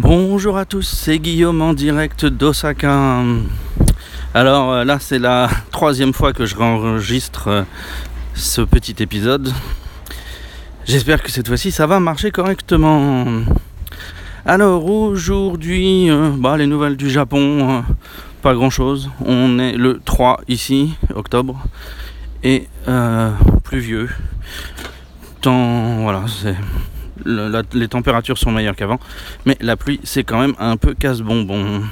Bonjour à tous, c'est Guillaume en direct d'Osaka. Alors euh, là, c'est la troisième fois que je enregistre euh, ce petit épisode. J'espère que cette fois-ci, ça va marcher correctement. Alors aujourd'hui, euh, bah, les nouvelles du Japon, pas grand-chose. On est le 3 ici, octobre, et pluvieux. Tant, voilà, c'est les températures sont meilleures qu'avant, mais la pluie c'est quand même un peu casse-bonbon.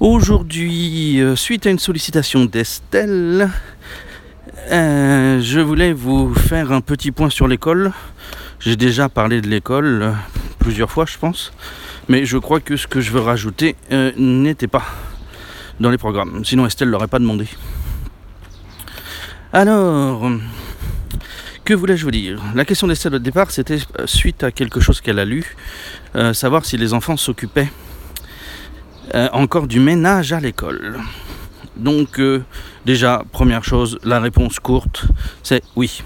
Aujourd'hui, euh, suite à une sollicitation d'Estelle, euh, je voulais vous faire un petit point sur l'école. J'ai déjà parlé de l'école euh, plusieurs fois, je pense, mais je crois que ce que je veux rajouter n'était pas dans les programmes. Sinon, Estelle l'aurait pas demandé. Alors, que voulais-je vous dire? La question d'Estelle au départ, c'était euh, suite à quelque chose qu'elle a lu, euh, savoir si les enfants s'occupaient euh, encore du ménage à l'école. Donc déjà, première chose, la réponse courte, c'est oui.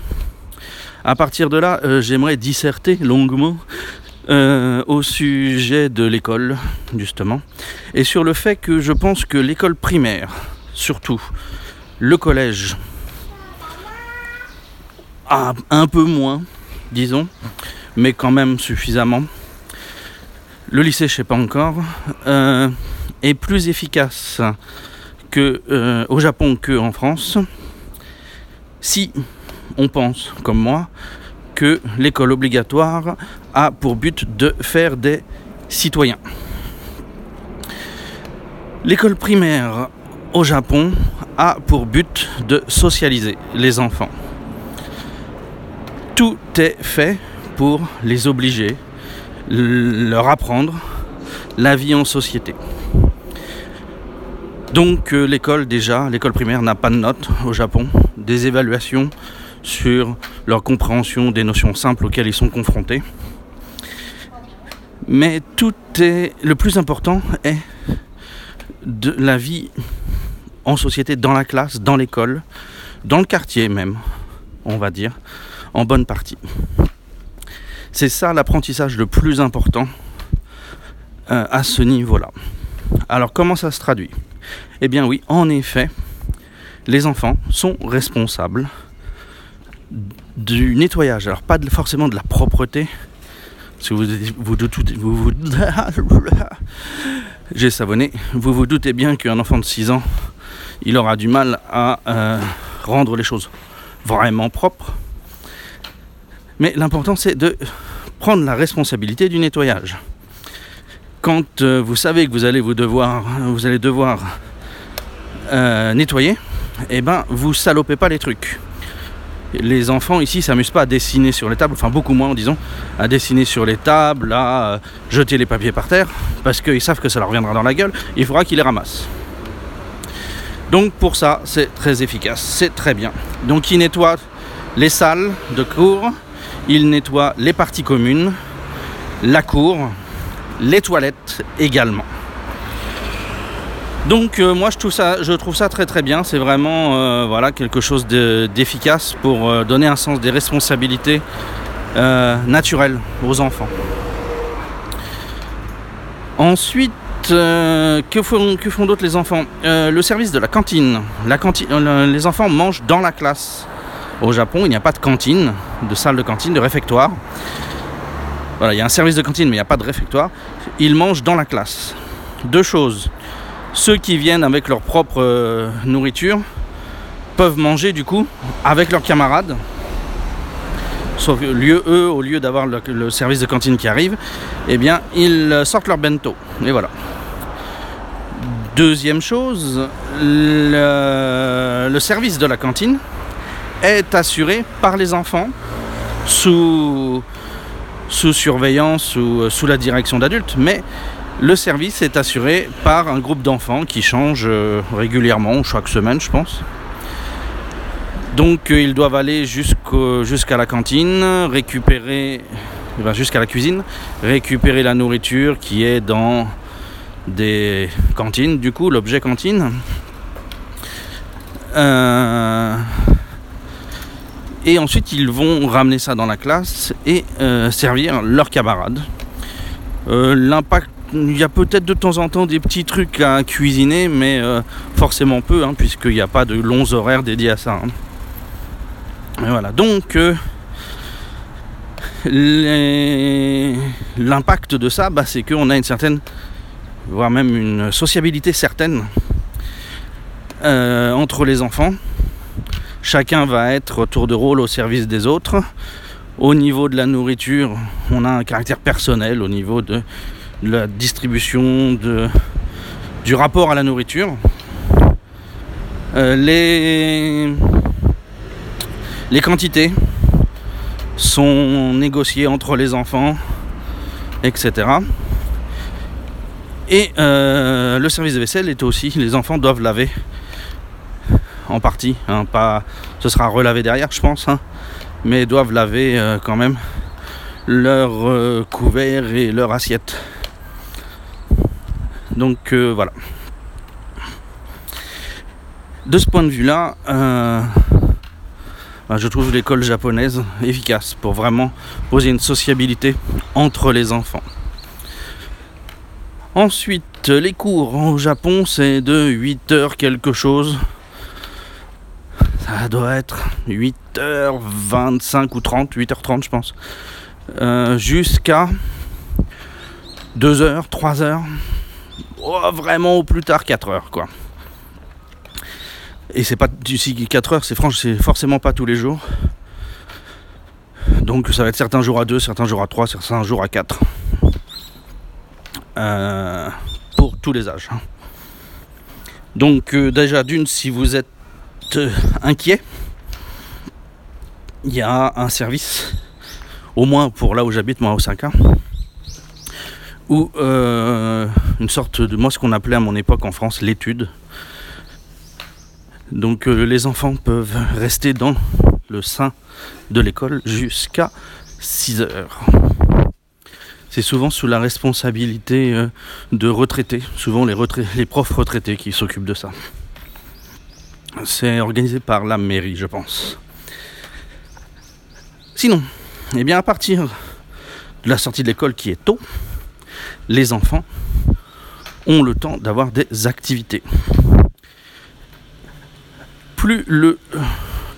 À partir de là, j'aimerais disserter longuement au sujet de l'école, justement, et sur le fait que je pense que l'école primaire, surtout le collège, un peu moins, disons, mais quand même suffisamment. Le lycée, je sais pas encore, euh, est plus efficace que euh, au Japon qu'en France. Si on pense, comme moi, que l'école obligatoire a pour but de faire des citoyens. L'école primaire au Japon a pour but de socialiser les enfants tout est fait pour les obliger, leur apprendre la vie en société. Donc euh, l'école déjà, l'école primaire n'a pas de notes au Japon, des évaluations sur leur compréhension des notions simples auxquelles ils sont confrontés. Mais tout est le plus important est de la vie en société, dans la classe, dans l'école, dans le quartier même, on va dire, en bonne partie. C'est ça l'apprentissage le plus important euh, à ce niveau-là. Alors comment ça se traduit? Eh bien oui, en effet, les enfants sont responsables du nettoyage. Alors pas forcément de la propreté, si vous vous doutez, j'ai savonné, vous vous doutez bien qu'un enfant de 6 ans, il aura du mal à euh, rendre les choses vraiment propres. Mais l'important, c'est de prendre la responsabilité du nettoyage. Quand euh, vous savez que vous allez, vous devoir, euh, nettoyer, eh ben, vous salopez pas les trucs. Les enfants ici s'amusent pas à dessiner sur les tables, enfin beaucoup moins disons, à dessiner sur les tables, à euh, jeter les papiers par terre, parce qu'ils savent que ça leur reviendra dans la gueule, il faudra qu'ils les ramassent. Donc pour ça, c'est très efficace, c'est très bien. Donc ils nettoient les salles de cours, il nettoie les parties communes, la cour, les toilettes également. Donc euh, moi je trouve ça, très très bien. C'est vraiment euh, voilà quelque chose d'efficace pour euh, donner un sens des responsabilités naturelles aux enfants. Ensuite, que font, d'autres les enfants? Le service de. La cantine les enfants mangent dans la classe. Au Japon, il n'y a pas de cantine, de salle de cantine, de réfectoire. Voilà, il y a un service de cantine, mais il n'y a pas de réfectoire. Ils mangent dans la classe. Deux choses. Ceux qui viennent avec leur propre euh, nourriture peuvent manger du coup avec leurs camarades. Sauf que eux, au lieu d'avoir le, service de cantine qui arrive, eh bien, ils sortent leur bento. Et voilà. Deuxième chose, le service de la cantine est assuré par les enfants sous, sous surveillance ou euh, sous la direction d'adultes, mais le service est assuré par un groupe d'enfants qui change euh, régulièrement, chaque semaine je pense. Donc euh, ils doivent aller jusqu'à la cantine, récupérer, jusqu'à la cuisine, récupérer la nourriture qui est dans des cantines, du coup l'objet cantine. Et ensuite, ils vont ramener ça dans la classe et euh, servir leurs camarades. Euh, l'impact, il y a peut-être de temps en temps des petits trucs à cuisiner, mais euh, forcément peu, hein, puisqu'il n'y a pas de longs horaires dédiés à ça. hein. Voilà, donc l'impact de ça, bah, c'est qu'on a une certaine, voire même une sociabilité certaine entre les enfants. Chacun va être tour de rôle au service des autres. Au niveau de la nourriture, on a un caractère personnel au niveau de, la distribution, du rapport à la nourriture. Euh, les, les quantités sont négociées entre les enfants, etc. Et euh, le service de vaisselle est aussi, les enfants doivent laver en partie, hein, pas, ce sera relavé derrière, je pense, hein, mais doivent laver euh, quand même leur euh, couvert et leur assiette. Donc euh, voilà. De ce point de vue-là, euh, bah, je trouve l'école japonaise efficace pour vraiment poser une sociabilité entre les enfants. Ensuite, les cours au Japon, c'est de 8 heures quelque chose. Ça doit être 8h25 ou 30, 8h30 je pense. Euh, jusqu'à 2h, 3h. Oh, vraiment au plus tard 4h quoi. Et c'est pas d'ici 4 heures, c'est franchement, c'est forcément pas tous les jours. Donc ça va être certains jours à 2, certains jours à 3, certains jours à 4. Euh, pour tous les âges. hein. Donc euh, déjà d'une, si vous êtes inquiet, il y a un service, au moins pour là où j'habite, moi à Osaka, où euh, une sorte de, moi ce qu'on appelait à mon époque en France l'étude. Donc euh, les enfants peuvent rester dans le sein de l'école jusqu'à 6 heures. C'est souvent sous la responsabilité euh, de retraités, souvent les, les profs retraités qui s'occupent de ça. C'est organisé par la mairie, je pense. Sinon, eh bien à partir de la sortie de l'école qui est tôt, les enfants ont le temps d'avoir des activités. Plus le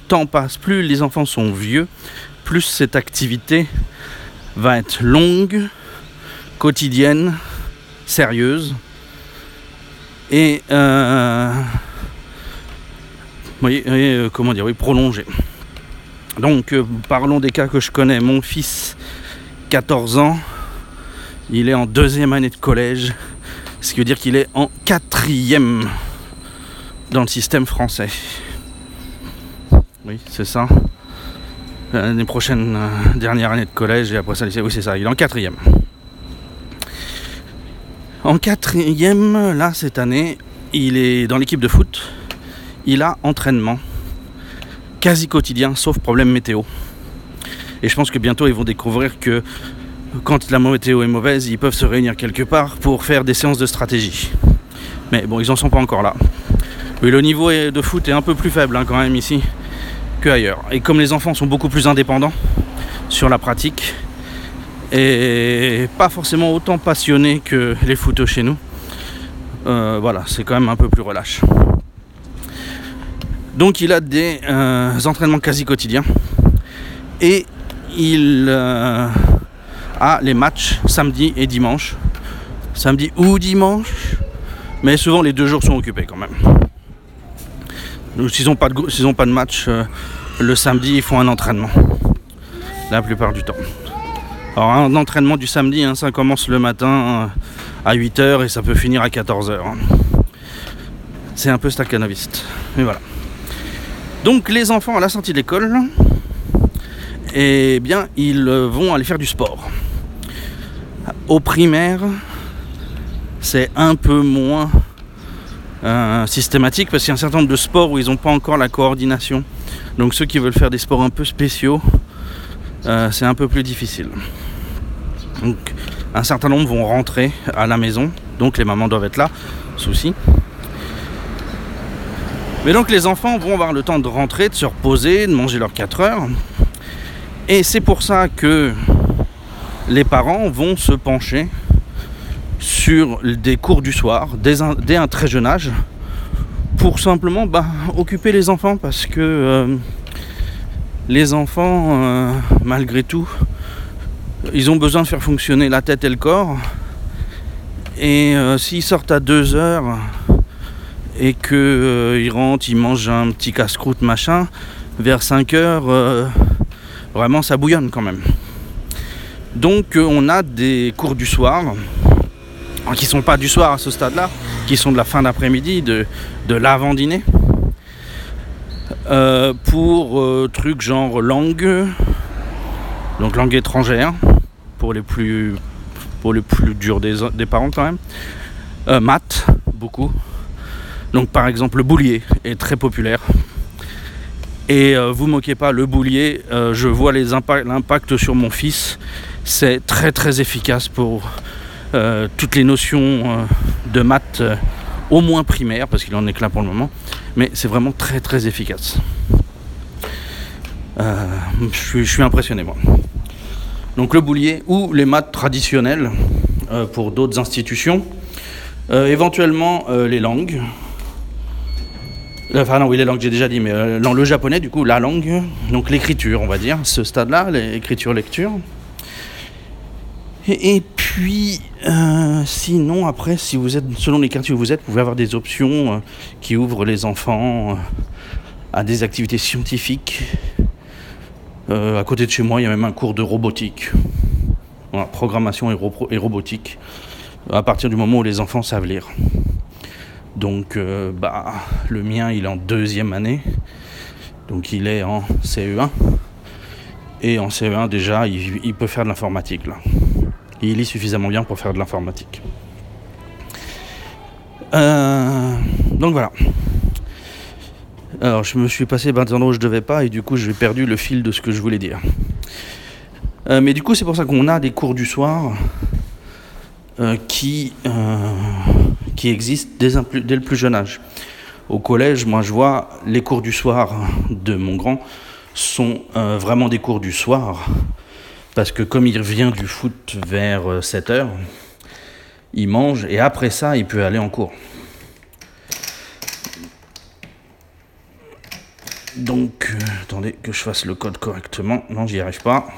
temps passe, plus les enfants sont vieux, plus cette activité va être longue, quotidienne, sérieuse et euh, oui, euh, comment dire, oui, prolongée. Donc euh, parlons des cas que je connais. Mon fils, 14 ans, il est en deuxième année de collège, ce qui veut dire qu'il est en quatrième dans le système français. Oui, c'est ça. L'année prochaine, euh, dernière année de collège, et après ça, oui, c'est ça, il est en quatrième. En quatrième, là, cette année, il est dans l'équipe de foot. Il a entraînement quasi quotidien, sauf problème météo. Et je pense que bientôt, ils vont découvrir que quand la météo est mauvaise, ils peuvent se réunir quelque part pour faire des séances de stratégie. Mais bon, ils en sont pas encore là. Mais le niveau de foot est un peu plus faible hein, quand même ici que ailleurs. Et comme les enfants sont beaucoup plus indépendants sur la pratique et pas forcément autant passionnés que les footeux chez nous, euh, voilà, c'est quand même un peu plus relâche. Donc il a des euh, entraînements quasi quotidiens et il euh, a les matchs samedi et dimanche. Samedi ou dimanche, mais souvent les deux jours sont occupés quand même. S'ils n'ont pas, de match euh, le samedi, ils font un entraînement. La plupart du temps. Alors un entraînement du samedi, hein, ça commence le matin à 8h et ça peut finir à 14h. C'est un peu staccanoviste. Mais voilà. Donc les enfants à la sortie de l'école, eh bien ils vont aller faire du sport. Au primaire, c'est un peu moins euh, systématique parce qu'il y a un certain nombre de sports où ils n'ont pas encore la coordination. Donc ceux qui veulent faire des sports un peu spéciaux, euh, c'est un peu plus difficile. Donc un certain nombre vont rentrer à la maison, donc les mamans doivent être là, souci. Mais donc les enfants vont avoir le temps de rentrer, de se reposer, de manger leurs 4 heures. Et c'est pour ça que les parents vont se pencher sur des cours du soir dès un, très jeune âge pour simplement bah, occuper les enfants parce que euh, les enfants, euh, malgré tout, ils ont besoin de faire fonctionner la tête et le corps. Et euh, s'ils sortent à 2 heures et qu'ils rentrent, ils mangent un petit casse-croûte machin, vers 5 heures, vraiment ça bouillonne quand même. Donc on a des cours du soir qui sont pas du soir à ce stade-là, qui sont de la fin d'après-midi, de, l'avant-dîner. Euh, pour euh, trucs genre langue, donc langue étrangère, pour les plus, pour plus durs des, des parents quand même. Euh, maths, beaucoup. Donc par exemple le boulier est très populaire. Et vous moquez pas, le boulier, je vois l'impact sur mon fils. C'est très très efficace pour euh, toutes les notions euh, de maths euh, au moins primaires, parce qu'il en est là pour le moment, mais c'est vraiment très très efficace. je, suis, impressionné moi. Donc le boulier ou les maths traditionnelles pour d'autres institutions, éventuellement les langues. Enfin non, oui, les langues j'ai déjà dit, mais le japonais du coup, la langue, donc l'écriture on va dire, ce stade-là, l'écriture-lecture. Et, puis, euh, sinon, après, si vous êtes, selon les quartiers où vous êtes, vous pouvez avoir des options euh, qui ouvrent les enfants euh, à des activités scientifiques. à côté de chez moi, il y a même un cours de robotique. programmation et, robotique. À partir du moment où les enfants savent lire. Donc, bah, le mien, il est en deuxième année. Donc, il est en CE1. Et en CE1, déjà, il, peut faire de l'informatique, là il lit suffisamment bien pour faire de l'informatique. Euh, donc voilà. Alors je me suis passé par des endroits où je devais pas et du coup j'ai perdu le fil de ce que je voulais dire. Euh, mais du coup c'est pour ça qu'on a des cours du soir euh, qui, qui existent dès, le plus jeune âge. Au collège, moi je vois les cours du soir de mon grand sont vraiment des cours du soir parce que comme il revient du foot vers 7 euh, heures, il mange et après ça, il peut aller en cours. Donc, euh, attendez que je fasse le code correctement. Non, j'y arrive pas.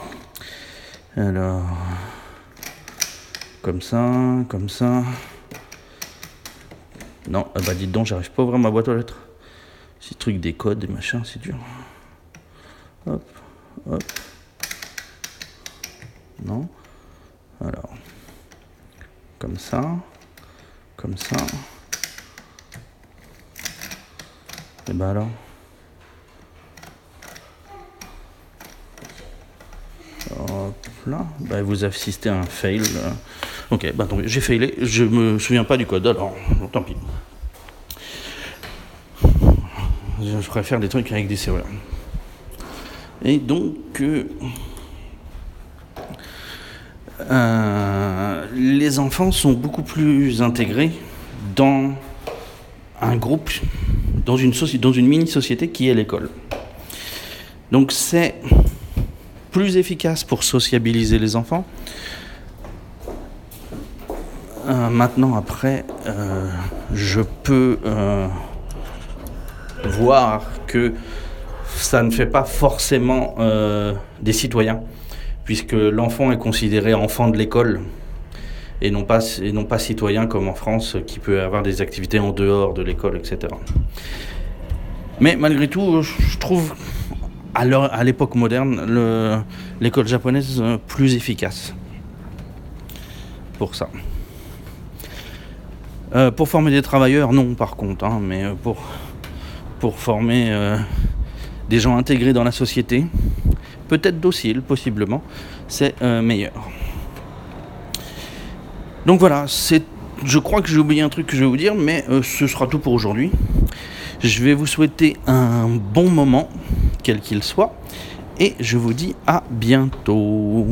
Alors, comme ça, comme ça. Non, ah bah dites donc, j'arrive pas à ouvrir ma boîte aux lettres. Ces trucs des codes, des machins, c'est dur. Hop, hop. Non Alors, comme ça, comme ça. Et ben alors Hop là, bah, vous assistez à un fail. Ok, bah j'ai failé, je me souviens pas du code, alors tant pis. Je préfère des trucs avec des serrures. Et donc, euh, euh, les enfants sont beaucoup plus intégrés dans un groupe, dans une, dans une mini-société qui est l'école. Donc c'est plus efficace pour sociabiliser les enfants. Euh, maintenant, après, euh, je peux voir que ça ne fait pas forcément des citoyens puisque l'enfant est considéré enfant de l'école et non, pas, et non pas citoyen comme en France qui peut avoir des activités en dehors de l'école, etc. Mais malgré tout, je trouve à l'époque moderne l'école japonaise plus efficace pour ça. Euh, pour former des travailleurs, non par contre, hein, mais pour, pour former euh, des gens intégrés dans la société, peut-être docile, possiblement, c'est euh, meilleur. Donc voilà, c'est, je crois que j'ai oublié un truc que je vais vous dire, mais euh, ce sera tout pour aujourd'hui. Je vais vous souhaiter un bon moment, quel qu'il soit, et je vous dis à bientôt.